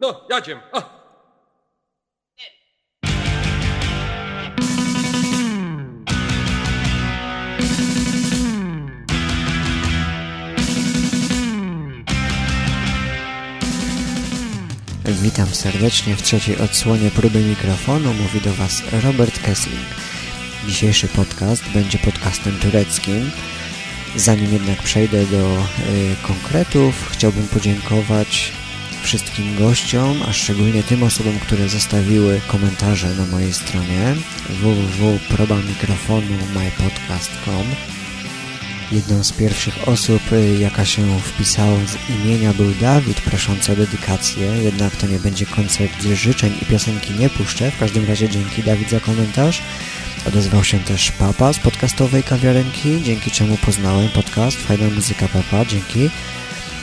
No, jadziem. Witam serdecznie w trzeciej odsłonie próby mikrofonu. Mówi do Was Robert Kessling. Dzisiejszy podcast będzie podcastem tureckim. Zanim jednak przejdę do y, konkretów, chciałbym podziękować wszystkim gościom, a szczególnie tym osobom, które zostawiły komentarze na mojej stronie www.probamikrofonu.mypodcast.com Jedną z pierwszych osób, y, jaka się wpisała z imienia był Dawid, proszący o dedykację, jednak to nie będzie koncert życzeń i piosenki nie puszczę. W każdym razie dzięki Dawid za komentarz. Odezwał się też Papa z podcastowej kawiarenki, dzięki czemu poznałem podcast Fajna Muzyka Papa, dzięki.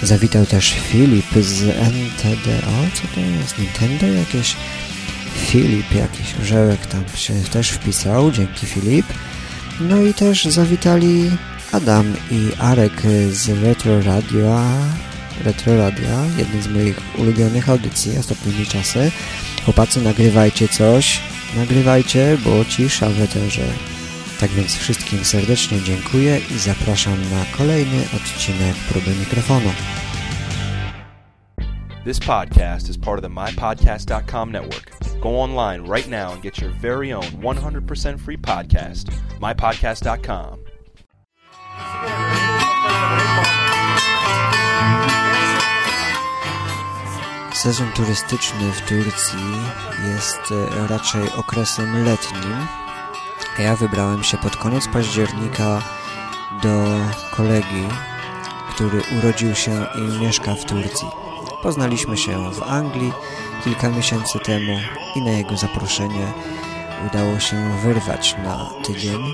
Zawitał też Filip z NTD, o co to jest, Nintendo jakieś? Filip jakiś, orzełek tam się też wpisał, dzięki Filip. No i też zawitali Adam i Arek z Retro Radio, Retro Radia, jeden z moich ulubionych audycji ostatnimi czasy. Chłopacy, nagrywajcie coś, nagrywajcie, bo cisza w eterze. Tak więc wszystkim serdecznie dziękuję i zapraszam na kolejny odcinek próby mikrofonu. This podcast is part of the MyPodcast.com network. Go online right now and get your very own 100% free podcast, MyPodcast.com. Sezon turystyczny w Turcji jest e, raczej okresem letnim. Ja wybrałem się pod koniec października do kolegi, który urodził się i mieszka w Turcji. Poznaliśmy się w Anglii kilka miesięcy temu i na jego zaproszenie udało się wyrwać na tydzień.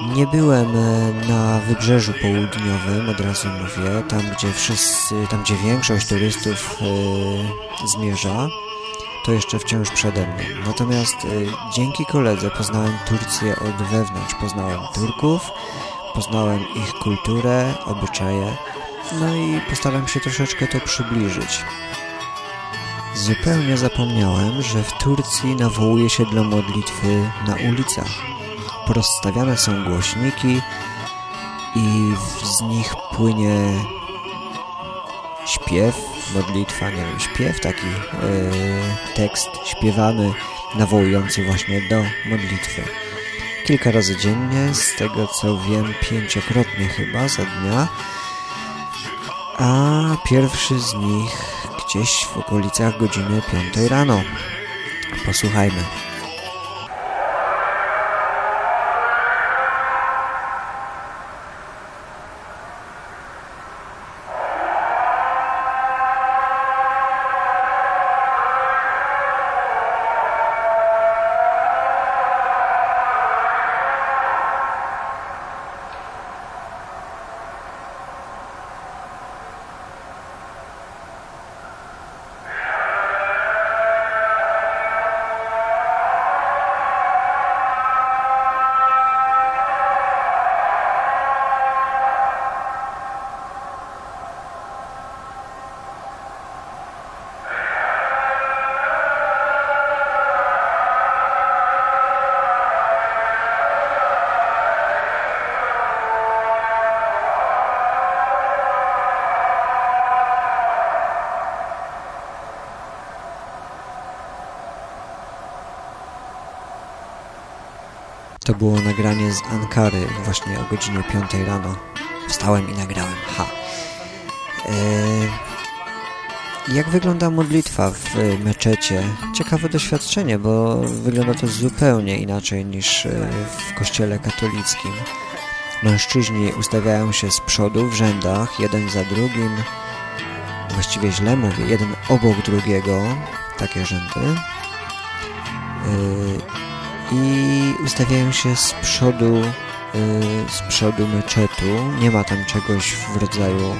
Nie byłem e, na wybrzeżu południowym, od razu mówię, tam gdzie wszyscy, tam gdzie większość turystów e, zmierza, to jeszcze wciąż przede mną. Natomiast e, dzięki koledze poznałem Turcję od wewnątrz, poznałem Turków, poznałem ich kulturę, obyczaje, no i postaram się troszeczkę to przybliżyć. Zupełnie zapomniałem, że w Turcji nawołuje się dla modlitwy na ulicach porozstawiane są głośniki i z nich płynie śpiew, modlitwa, nie wiem, śpiew, taki e, tekst śpiewany, nawołujący właśnie do modlitwy. Kilka razy dziennie, z tego co wiem, pięciokrotnie chyba za dnia, a pierwszy z nich gdzieś w okolicach godziny 5 rano. Posłuchajmy. To było nagranie z Ankary właśnie o godzinie 5 rano. Wstałem i nagrałem. Ha. Eee, jak wygląda modlitwa w meczecie? Ciekawe doświadczenie, bo wygląda to zupełnie inaczej niż w kościele katolickim. Mężczyźni ustawiają się z przodu w rzędach, jeden za drugim. Właściwie źle mówię, jeden obok drugiego. Takie rzędy. Eee, i ustawiają się z przodu z przodu meczetu. Nie ma tam czegoś w rodzaju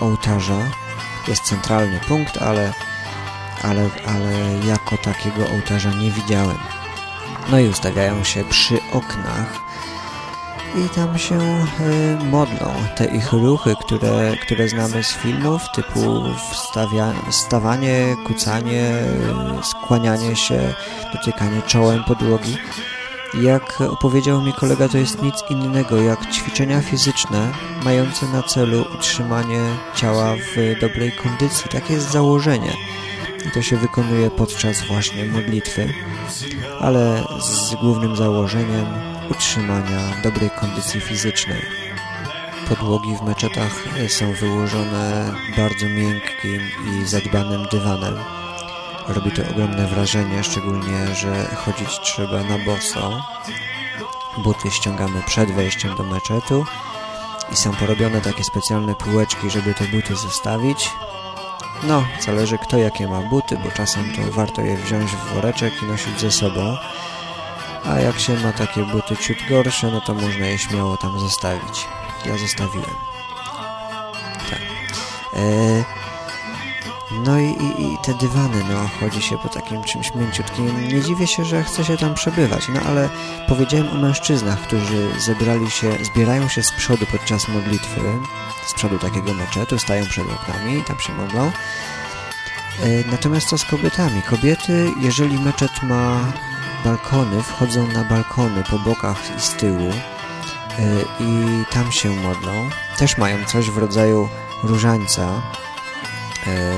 ołtarza. Jest centralny punkt, ale, ale, ale jako takiego ołtarza nie widziałem. No i ustawiają się przy oknach i tam się y, modlą. Te ich ruchy, które, które znamy z filmów, typu wstawia, kucanie, skłanianie się, dotykanie czołem podłogi. Jak opowiedział mi kolega, to jest nic innego jak ćwiczenia fizyczne mające na celu utrzymanie ciała w dobrej kondycji. Takie jest założenie. I to się wykonuje podczas właśnie modlitwy, ale z głównym założeniem utrzymania dobrej kondycji fizycznej. Podłogi w meczetach są wyłożone bardzo miękkim i zadbanym dywanem. Robi to ogromne wrażenie, szczególnie, że chodzić trzeba na boso. Buty ściągamy przed wejściem do meczetu i są porobione takie specjalne półeczki, żeby te buty zostawić. No, zależy kto jakie ma buty, bo czasem to warto je wziąć w woreczek i nosić ze sobą a jak się ma takie buty ciut gorsze, no to można je śmiało tam zostawić. Ja zostawiłem. Tak. E, no i, i, i, te dywany, no, chodzi się po takim czymś mięciutkim. Nie dziwię się, że chce się tam przebywać, no ale powiedziałem o mężczyznach, którzy zebrali się, zbierają się z przodu podczas modlitwy, z przodu takiego meczetu, stają przed oknami i tam się modlą. E, natomiast co z kobietami? Kobiety, jeżeli meczet ma balkony, wchodzą na balkony po bokach i z tyłu e, i tam się modlą. Też mają coś w rodzaju różańca. E,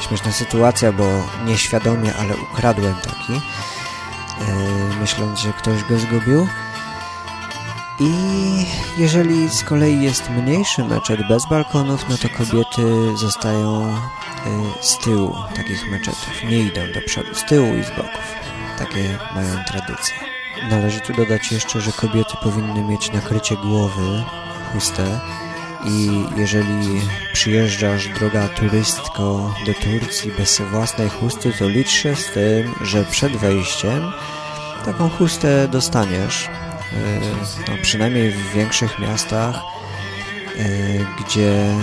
śmieszna sytuacja, bo nieświadomie, ale ukradłem taki, e, myśląc, że ktoś go zgubił. I jeżeli z kolei jest mniejszy meczet bez balkonów, no to kobiety zostają z tyłu takich meczetów. Nie idą do przodu, z tyłu i z boków. Takie mają tradycje. Należy tu dodać jeszcze, że kobiety powinny mieć nakrycie głowy, chustę i jeżeli przyjeżdżasz, droga turystko, do Turcji bez własnej chusty, to licz się z tym, że przed wejściem taką chustę dostaniesz. E, no, przynajmniej w większych miastach, e, gdzie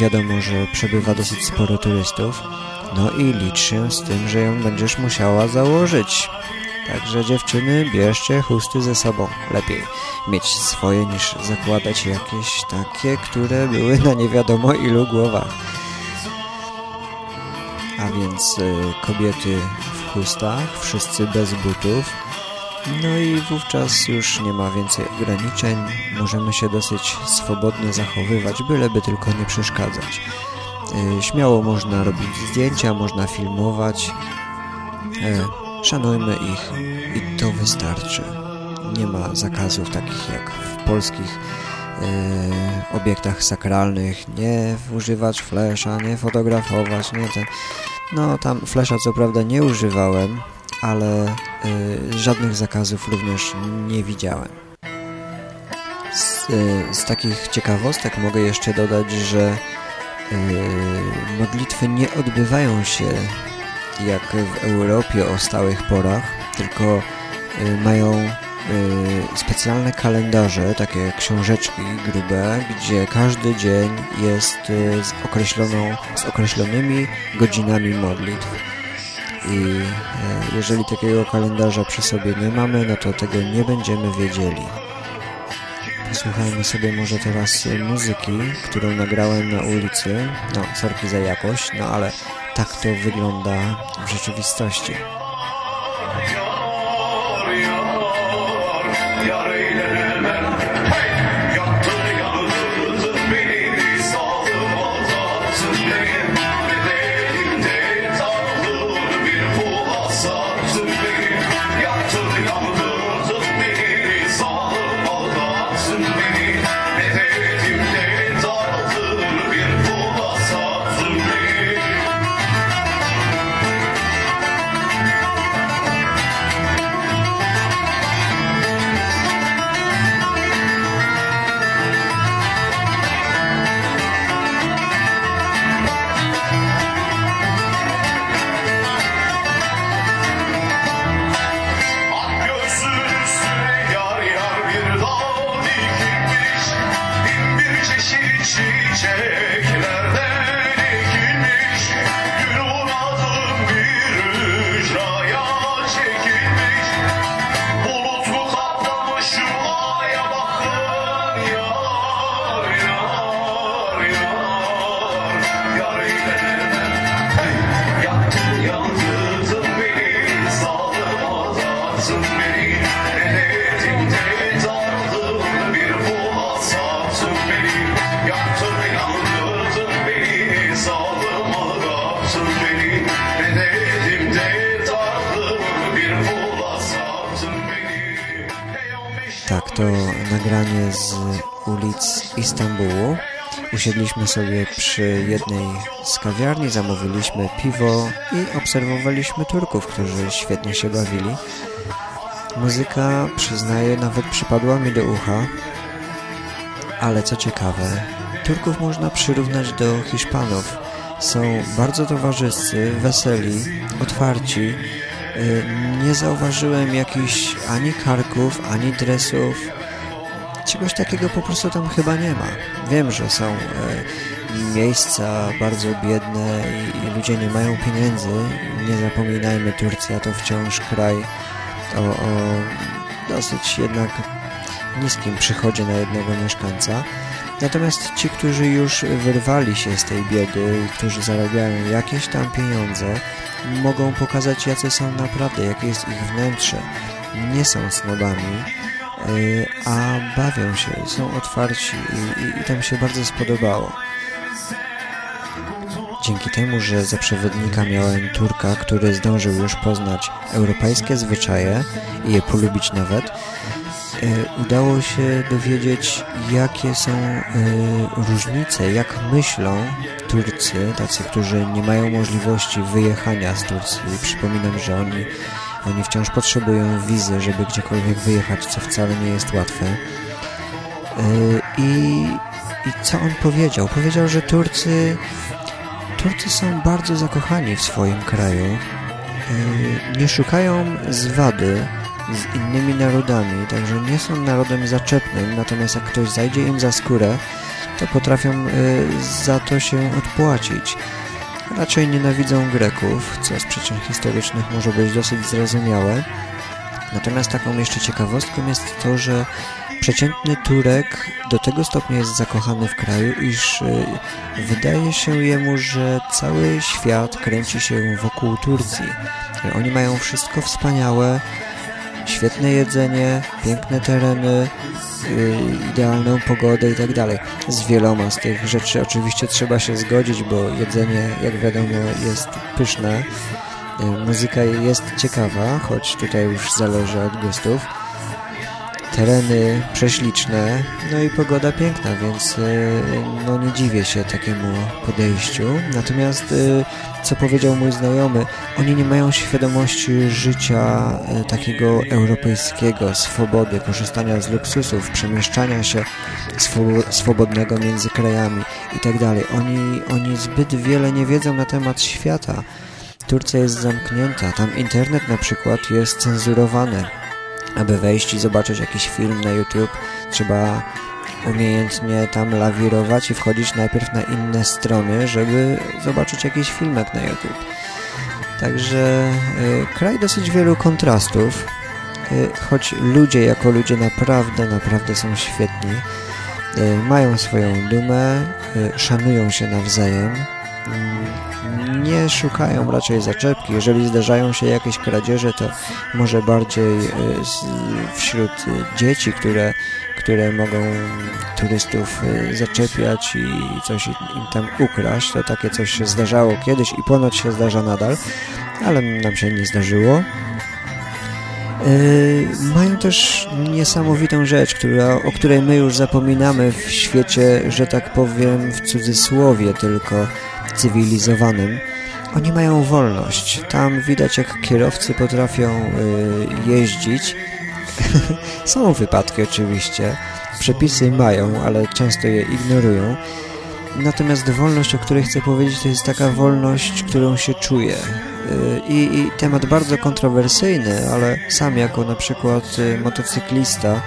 wiadomo, że przebywa dosyć sporo turystów. No i licz się z tym, że ją będziesz musiała założyć. Także dziewczyny, bierzcie chusty ze sobą. Lepiej mieć swoje niż zakładać jakieś takie, które były na nie wiadomo ilu głowach. A więc y, kobiety w chustach, wszyscy bez butów. No i wówczas już nie ma więcej ograniczeń. Możemy się dosyć swobodnie zachowywać, byleby tylko nie przeszkadzać. E, śmiało można robić zdjęcia, można filmować. E, szanujmy ich i to wystarczy. Nie ma zakazów takich jak w polskich e, obiektach sakralnych. Nie używać flesza, nie fotografować, nie ten... No tam flesza co prawda nie używałem, ale żadnych zakazów również nie widziałem. Z, z takich ciekawostek mogę jeszcze dodać, że modlitwy nie odbywają się jak w Europie o stałych porach, tylko yy, mają yy, specjalne kalendarze, takie książeczki grube, gdzie każdy dzień jest z, określoną, z określonymi godzinami modlitw. I jeżeli takiego kalendarza przy sobie nie mamy, no to tego nie będziemy wiedzieli. Posłuchajmy sobie może teraz muzyki, którą nagrałem na ulicy. No, sorki za jakość, no ale tak to wygląda w rzeczywistości. Ulic Istambułu. Usiedliśmy sobie przy jednej z kawiarni, zamówiliśmy piwo i obserwowaliśmy Turków, którzy świetnie się bawili. Muzyka, przyznaję, nawet przypadła mi do ucha, ale co ciekawe, Turków można przyrównać do Hiszpanów. Są bardzo towarzyscy, weseli, otwarci. Y, nie zauważyłem jakichś ani karków, ani dresów. Czegoś takiego po prostu tam chyba nie ma. Wiem, że są e, miejsca bardzo biedne i, i ludzie nie mają pieniędzy. Nie zapominajmy, Turcja to wciąż kraj o, o dosyć jednak niskim przychodzie na jednego mieszkańca. Natomiast ci, którzy już wyrwali się z tej biedy i którzy zarabiają jakieś tam pieniądze, mogą pokazać, jacy są naprawdę, jakie jest ich wnętrze. Nie są snobami, a bawią się, są otwarci i, i, i się bardzo spodobało. Dzięki temu, że za przewodnika miałem Turka, który zdążył już poznać europejskie zwyczaje i je polubić nawet, E, udało się dowiedzieć, jakie są e, różnice, jak myślą Turcy, tacy, którzy nie mają możliwości wyjechania z Turcji. Przypominam, że oni, oni wciąż potrzebują wizy, żeby gdziekolwiek wyjechać, co wcale nie jest łatwe. E, I, i co on powiedział? Powiedział, że Turcy, Turcy są bardzo zakochani w swoim kraju. Nie szukają zwady, z innymi narodami, także nie są narodem zaczepnym, natomiast jak ktoś zajdzie im za skórę, to potrafią y, za to się odpłacić. Raczej nienawidzą Greków, co z przyczyn historycznych może być dosyć zrozumiałe. Natomiast taką jeszcze ciekawostką jest to, że przeciętny Turek do tego stopnia jest zakochany w kraju, iż y, wydaje się jemu, że cały świat kręci się wokół Turcji. Oni mają wszystko wspaniałe, świetne jedzenie, piękne tereny, idealną pogodę i tak dalej. Z wieloma z tych rzeczy oczywiście trzeba się zgodzić, bo jedzenie, jak wiadomo, jest pyszne. Yy, muzyka jest ciekawa, choć tutaj już zależy od gustów tereny prześliczne, no i pogoda piękna, więc y, no nie dziwię się takiemu podejściu. Natomiast y, co powiedział mój znajomy, oni nie mają świadomości życia y, takiego europejskiego, swobody, korzystania z luksusów, przemieszczania się swobodnego między krajami i tak. Oni, oni zbyt wiele nie wiedzą na temat świata. Turcja jest zamknięta, tam internet na przykład jest cenzurowany aby wejść i zobaczyć jakiś film na YouTube, trzeba umiejętnie tam lawirować i wchodzić najpierw na inne strony, żeby zobaczyć jakiś filmek na YouTube. Także y, kraj dosyć wielu kontrastów, y, choć ludzie jako ludzie naprawdę, naprawdę są świetni. Y, mają swoją dumę, y, szanują się nawzajem. Nie szukają raczej zaczepki. Jeżeli zdarzają się jakieś kradzieże, to może bardziej e, wśród dzieci, które, które mogą turystów e, zaczepiać i coś im tam ukraść. To takie coś się zdarzało kiedyś i ponoć się zdarza nadal, ale nam się nie zdarzyło. Yy, mają też niesamowitą rzecz, która, o której my już zapominamy w świecie, że tak powiem w cudzysłowie tylko cywilizowanym. Oni mają wolność. Tam widać, jak kierowcy potrafią y, jeździć. Są wypadki oczywiście. Przepisy mają, ale często je ignorują. Natomiast wolność, o której chcę powiedzieć, to jest taka wolność, którą się czuje. Y, I, I, temat bardzo kontrowersyjny, ale sam jako na przykład y, motocyklista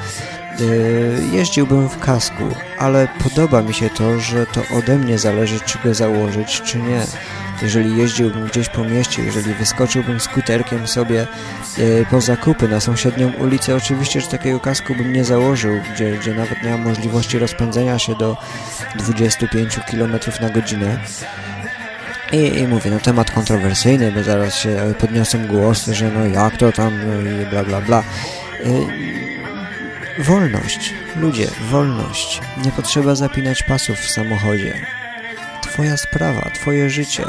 jeździłbym w kasku, ale podoba mi się to, że to ode mnie zależy, czy go założyć, czy nie jeżeli jeździłbym gdzieś po mieście, jeżeli wyskoczyłbym skuterkiem sobie e, po zakupy na sąsiednią ulicę, oczywiście, że takiego kasku bym nie założył, gdzie, gdzie nawet nie mam możliwości rozpędzenia się do 25 km na godzinę. I, I, mówię, no temat kontrowersyjny, bo zaraz się podniosą głosy, że no jak to tam, no i bla bla bla. Wolność. Ludzie, wolność. Nie potrzeba zapinać pasów w samochodzie. Twoja sprawa, Twoje życie.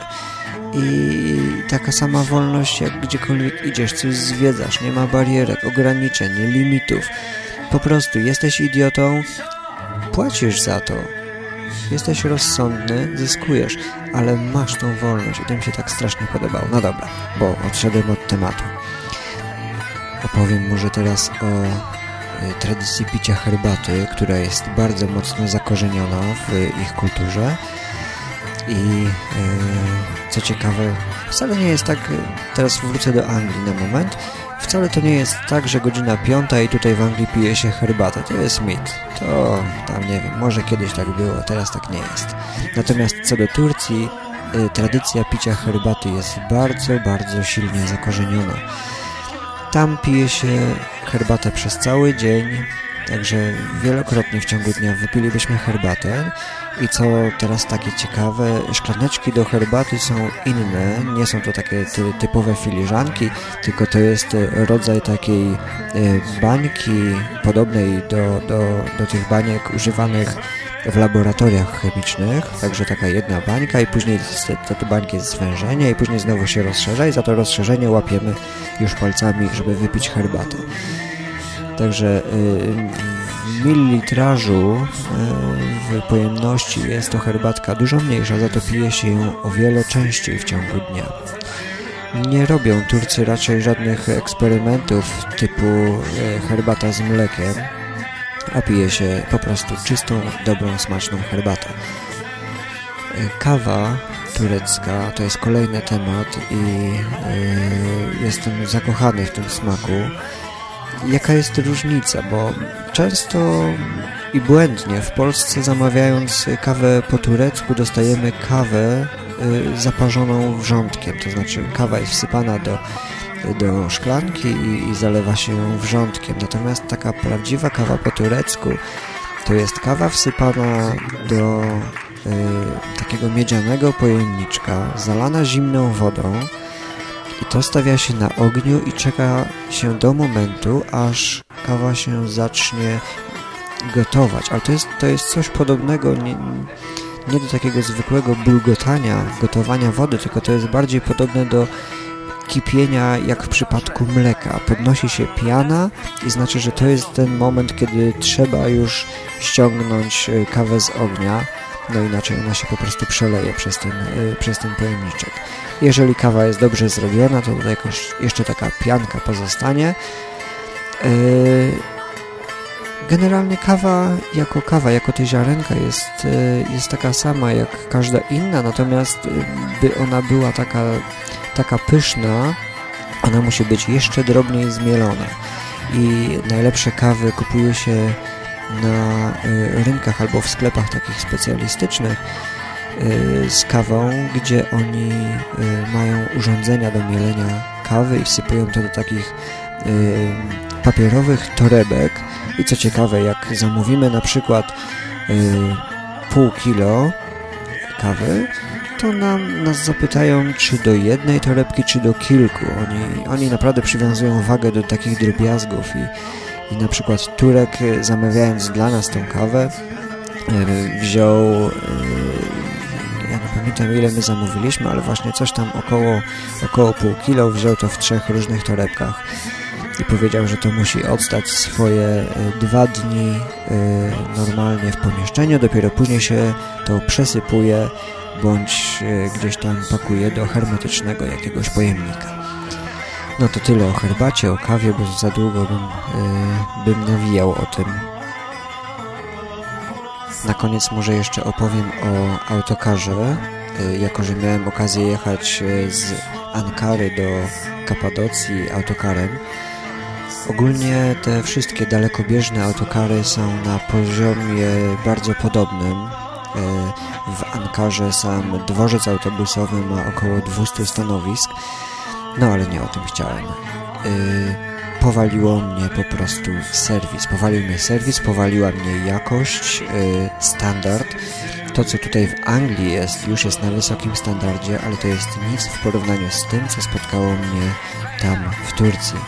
I taka sama wolność, jak gdziekolwiek idziesz, coś zwiedzasz, nie ma barierek, ograniczeń, limitów. po prostu jesteś idiotą, płacisz za to. Jesteś rozsądny, zyskujesz, ale masz tą wolność i to mi się tak strasznie podobało. No dobra, bo odszedłem od tematu. Opowiem może teraz o tradycji picia herbaty, która jest bardzo mocno zakorzeniona w ich kulturze i y, co ciekawe, wcale nie jest tak, teraz wrócę do Anglii na moment, wcale to nie jest tak, że godzina piąta i tutaj w Anglii pije się herbatę. To jest mit. To tam nie wiem, może kiedyś tak było, teraz tak nie jest. Natomiast co do Turcji, y, tradycja picia herbaty jest bardzo, bardzo silnie zakorzeniona. Tam pije się herbatę przez cały dzień, także wielokrotnie w ciągu dnia wypilibyśmy herbatę. I co teraz takie ciekawe, szklaneczki do herbaty są inne, nie są to takie ty, typowe filiżanki, tylko to jest rodzaj takiej e, bańki podobnej do, do, do tych baniek używanych w laboratoriach chemicznych, także taka jedna bańka i później te, te bańki jest zwężenie i później znowu się rozszerza i za to rozszerzenie łapiemy już palcami, żeby wypić herbatę. Także w mililitrażu w pojemności jest to herbatka dużo mniejsza, za to pije się ją o wiele częściej w ciągu dnia. Nie robią Turcy raczej żadnych eksperymentów typu herbata z mlekiem, a pije się po prostu czystą, dobrą, smaczną herbatę. Kawa turecka to jest kolejny temat i yy, jestem zakochany w tym smaku. Jaka jest różnica, bo często i błędnie w Polsce zamawiając kawę po turecku dostajemy kawę zaparzoną wrzątkiem, to znaczy kawa jest wsypana do do szklanki i, i zalewa się ją wrzątkiem. Natomiast taka prawdziwa kawa po turecku to jest kawa wsypana do y, takiego miedzianego pojemniczka, zalana zimną wodą i to stawia się na ogniu i czeka się do momentu, aż kawa się zacznie gotować. Ale to jest, to jest coś podobnego nie, nie do takiego zwykłego bulgotania, gotowania wody, tylko to jest bardziej podobne do kipienia jak w przypadku mleka. Podnosi się piana i znaczy, że to jest ten moment, kiedy trzeba już ściągnąć e, kawę z ognia, no inaczej ona się po prostu przeleje przez ten, e, przez ten pojemniczek. Jeżeli kawa jest dobrze zrobiona, to tutaj jakoś jeszcze taka pianka pozostanie. E, generalnie kawa jako kawa, jako ta ziarenka jest, jest taka sama jak każda inna, natomiast by ona była taka taka pyszna, ona musi być jeszcze drobniej zmielona. I najlepsze kawy kupuje się na y, rynkach albo w sklepach takich specjalistycznych z kawą, gdzie oni mają urządzenia do mielenia kawy i wsypują to do takich papierowych torebek. I co ciekawe, jak zamówimy na przykład pół kilo kawy, to nam, nas zapytają, czy do jednej torebki, czy do kilku. Oni, oni naprawdę przywiązują wagę do takich drobiazgów i, i na przykład Turek e, zamawiając dla nas tą kawę e, wziął e, ja nie pamiętam ile my zamówiliśmy, ale właśnie coś tam około, około pół kilo wziął to w trzech różnych torebkach i powiedział, że to musi odstać swoje dwa dni normalnie w pomieszczeniu, dopiero później się to przesypuje bądź e, gdzieś tam pakuje do hermetycznego jakiegoś pojemnika. No to tyle o herbacie, o kawie, bo za długo bym, bym nawijał o tym. Na koniec może jeszcze opowiem o autokarze. Jako, że miałem okazję jechać z Ankary do Kapadocji autokarem, Ogólnie te wszystkie dalekobieżne autokary są na poziomie bardzo podobnym. E, w Ankarze sam dworzec autobusowy ma około 200 stanowisk, no ale nie o tym chciałem. E, powaliło mnie po prostu serwis. Powalił mnie serwis, powaliła mnie jakość, e, standard. To, co tutaj w Anglii jest, już jest na wysokim standardzie, ale to jest nic w porównaniu z tym, co spotkało mnie tam w Turcji.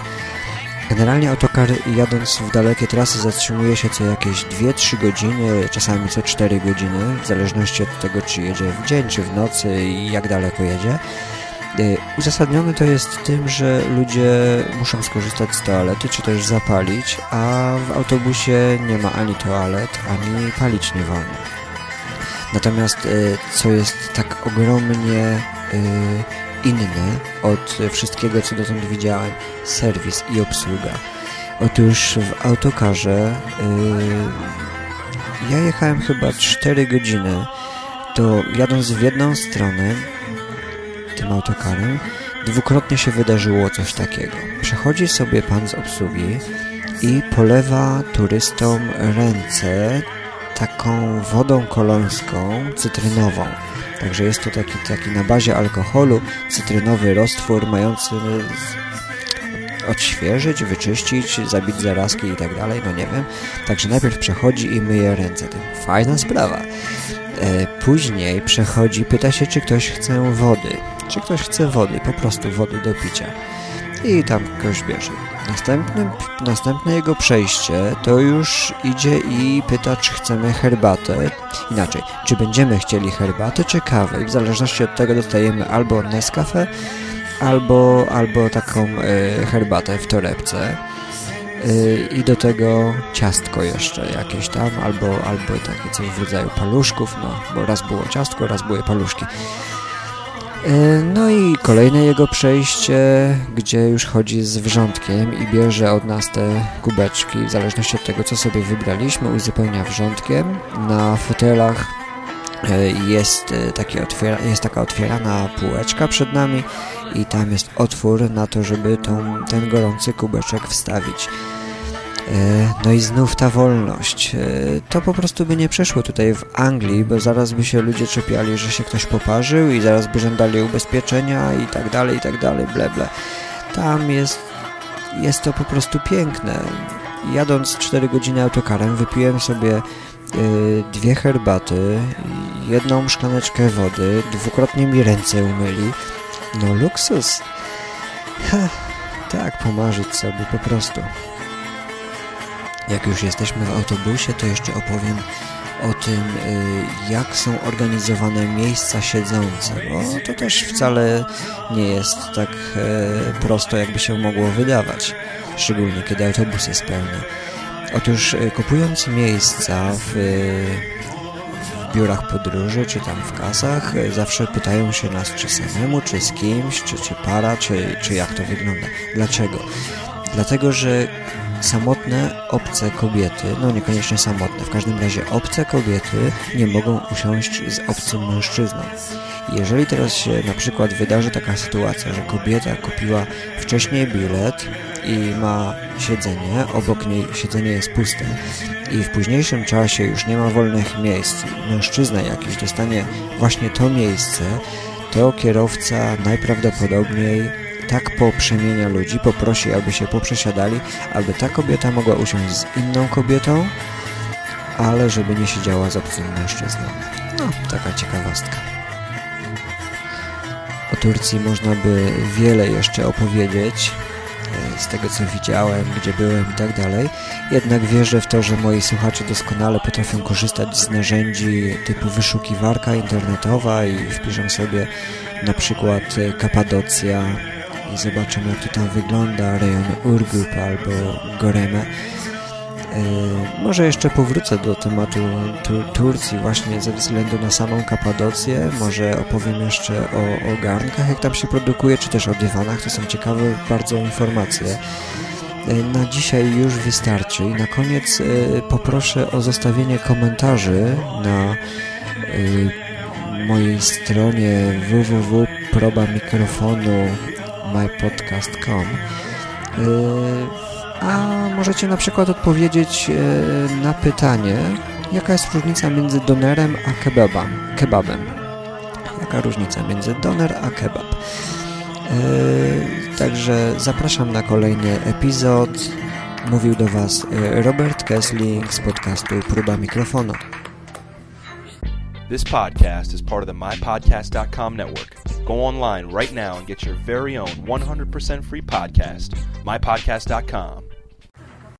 Generalnie autokar jadąc w dalekie trasy zatrzymuje się co jakieś 2-3 godziny, czasami co 4 godziny, w zależności od tego czy jedzie w dzień czy w nocy i jak daleko jedzie. Uzasadnione to jest tym, że ludzie muszą skorzystać z toalety, czy też zapalić, a w autobusie nie ma ani toalet, ani palić nie wolno. Natomiast co jest tak ogromnie inne od wszystkiego, co dotąd widziałem, serwis i obsługa. Otóż w autokarze yy, ja jechałem chyba 4 godziny, to jadąc w jedną stronę tym autokarem, dwukrotnie się wydarzyło coś takiego. Przechodzi sobie pan z obsługi i polewa turystom ręce taką wodą kolońską, cytrynową. Także jest to taki, taki na bazie alkoholu cytrynowy roztwór mający odświeżyć, wyczyścić, zabić zarazki i tak dalej, no nie wiem. Także najpierw przechodzi i myje ręce. To fajna sprawa. E, później przechodzi, pyta się, czy ktoś chce wody. Czy ktoś chce wody, po prostu wody do picia. I tam ktoś bierze. Następne, następne jego przejście to już idzie i pyta, czy chcemy herbatę. Inaczej, czy będziemy chcieli herbatę, czy kawę. I w zależności od tego dostajemy albo Nescafe, albo, albo taką y, herbatę w torebce. Y, I do tego ciastko jeszcze jakieś tam, albo, albo takie coś w rodzaju paluszków, no, bo raz było ciastko, raz były paluszki. E, no i kolejne jego przejście, gdzie już chodzi z wrzątkiem i bierze od nas te kubeczki, w zależności od tego, co sobie wybraliśmy, uzupełnia wrzątkiem. Na fotelach e, jest, e, taki otwiera, jest taka otwierana półeczka przed nami i tam jest otwór na to, żeby tą, ten gorący kubeczek wstawić. E, no i znów ta wolność. E, to po prostu by nie przeszło tutaj w Anglii, bo zaraz by się ludzie czepiali, że się ktoś poparzył i zaraz by żądali ubezpieczenia i tak dalej, i tak dalej, ble, ble. Tam jest, jest to po prostu piękne. Jadąc 4 godziny autokarem wypiłem sobie e, dwie herbaty, jedną szklaneczkę wody, dwukrotnie mi ręce umyli. No luksus. Ha, tak, pomarzyć sobie po prostu. Jak już jesteśmy w autobusie, to jeszcze opowiem o tym, y, jak są organizowane miejsca siedzące, bo to też wcale nie jest tak e, prosto, jakby się mogło wydawać, szczególnie kiedy autobus jest pełny. Otóż e, kupując miejsca w, w biurach podróży, czy tam w kasach, e, zawsze pytają się nas, czy samemu, czy z kimś, czy, czy para, czy, czy jak to wygląda. Dlaczego? Dlatego, że samotne, obce kobiety, no niekoniecznie samotne, w każdym razie obce kobiety nie mogą usiąść z obcym mężczyzną. Jeżeli teraz się na przykład wydarzy taka sytuacja, że kobieta kupiła wcześniej bilet i ma siedzenie, obok niej siedzenie jest puste i w późniejszym czasie już nie ma wolnych miejsc, mężczyzna jakiś dostanie właśnie to miejsce, to kierowca najprawdopodobniej tak poprzemienia ludzi, poprosi, aby się poprzesiadali, aby ta kobieta mogła usiąść z inną kobietą, ale żeby nie siedziała z obcym mężczyzną. No, taka ciekawostka. O Turcji można by wiele jeszcze opowiedzieć, e, z tego co widziałem, gdzie byłem i tak dalej. Jednak wierzę w to, że moi słuchacze doskonale potrafią korzystać z narzędzi typu wyszukiwarka internetowa i wpiszą sobie na przykład Kapadocja i zobaczymy jak to tam wygląda, rejon Urgup albo Goreme. Yy, może jeszcze powrócę do tematu tu Turcji właśnie ze względu na samą Kapadocję. Może opowiem jeszcze o, o garnkach, jak tam się produkuje, czy też o dywanach. To są ciekawe bardzo informacje. Yy, na dzisiaj już wystarczy i na koniec yy, poproszę o zostawienie komentarzy na mojej stronie www.probamikrofonu mypodcast.com y, a możecie na przykład odpowiedzieć y, na pytanie, jaka jest różnica między donerem a kebabem. kebabem. Jaka różnica między doner a kebab. Y, także zapraszam na kolejny epizod. Mówił do Was Robert Kessling z podcastu Próba Mikrofonu. This podcast is part of the MyPodcast.com network. Go online right now and get your very own 100% free podcast, mypodcast.com.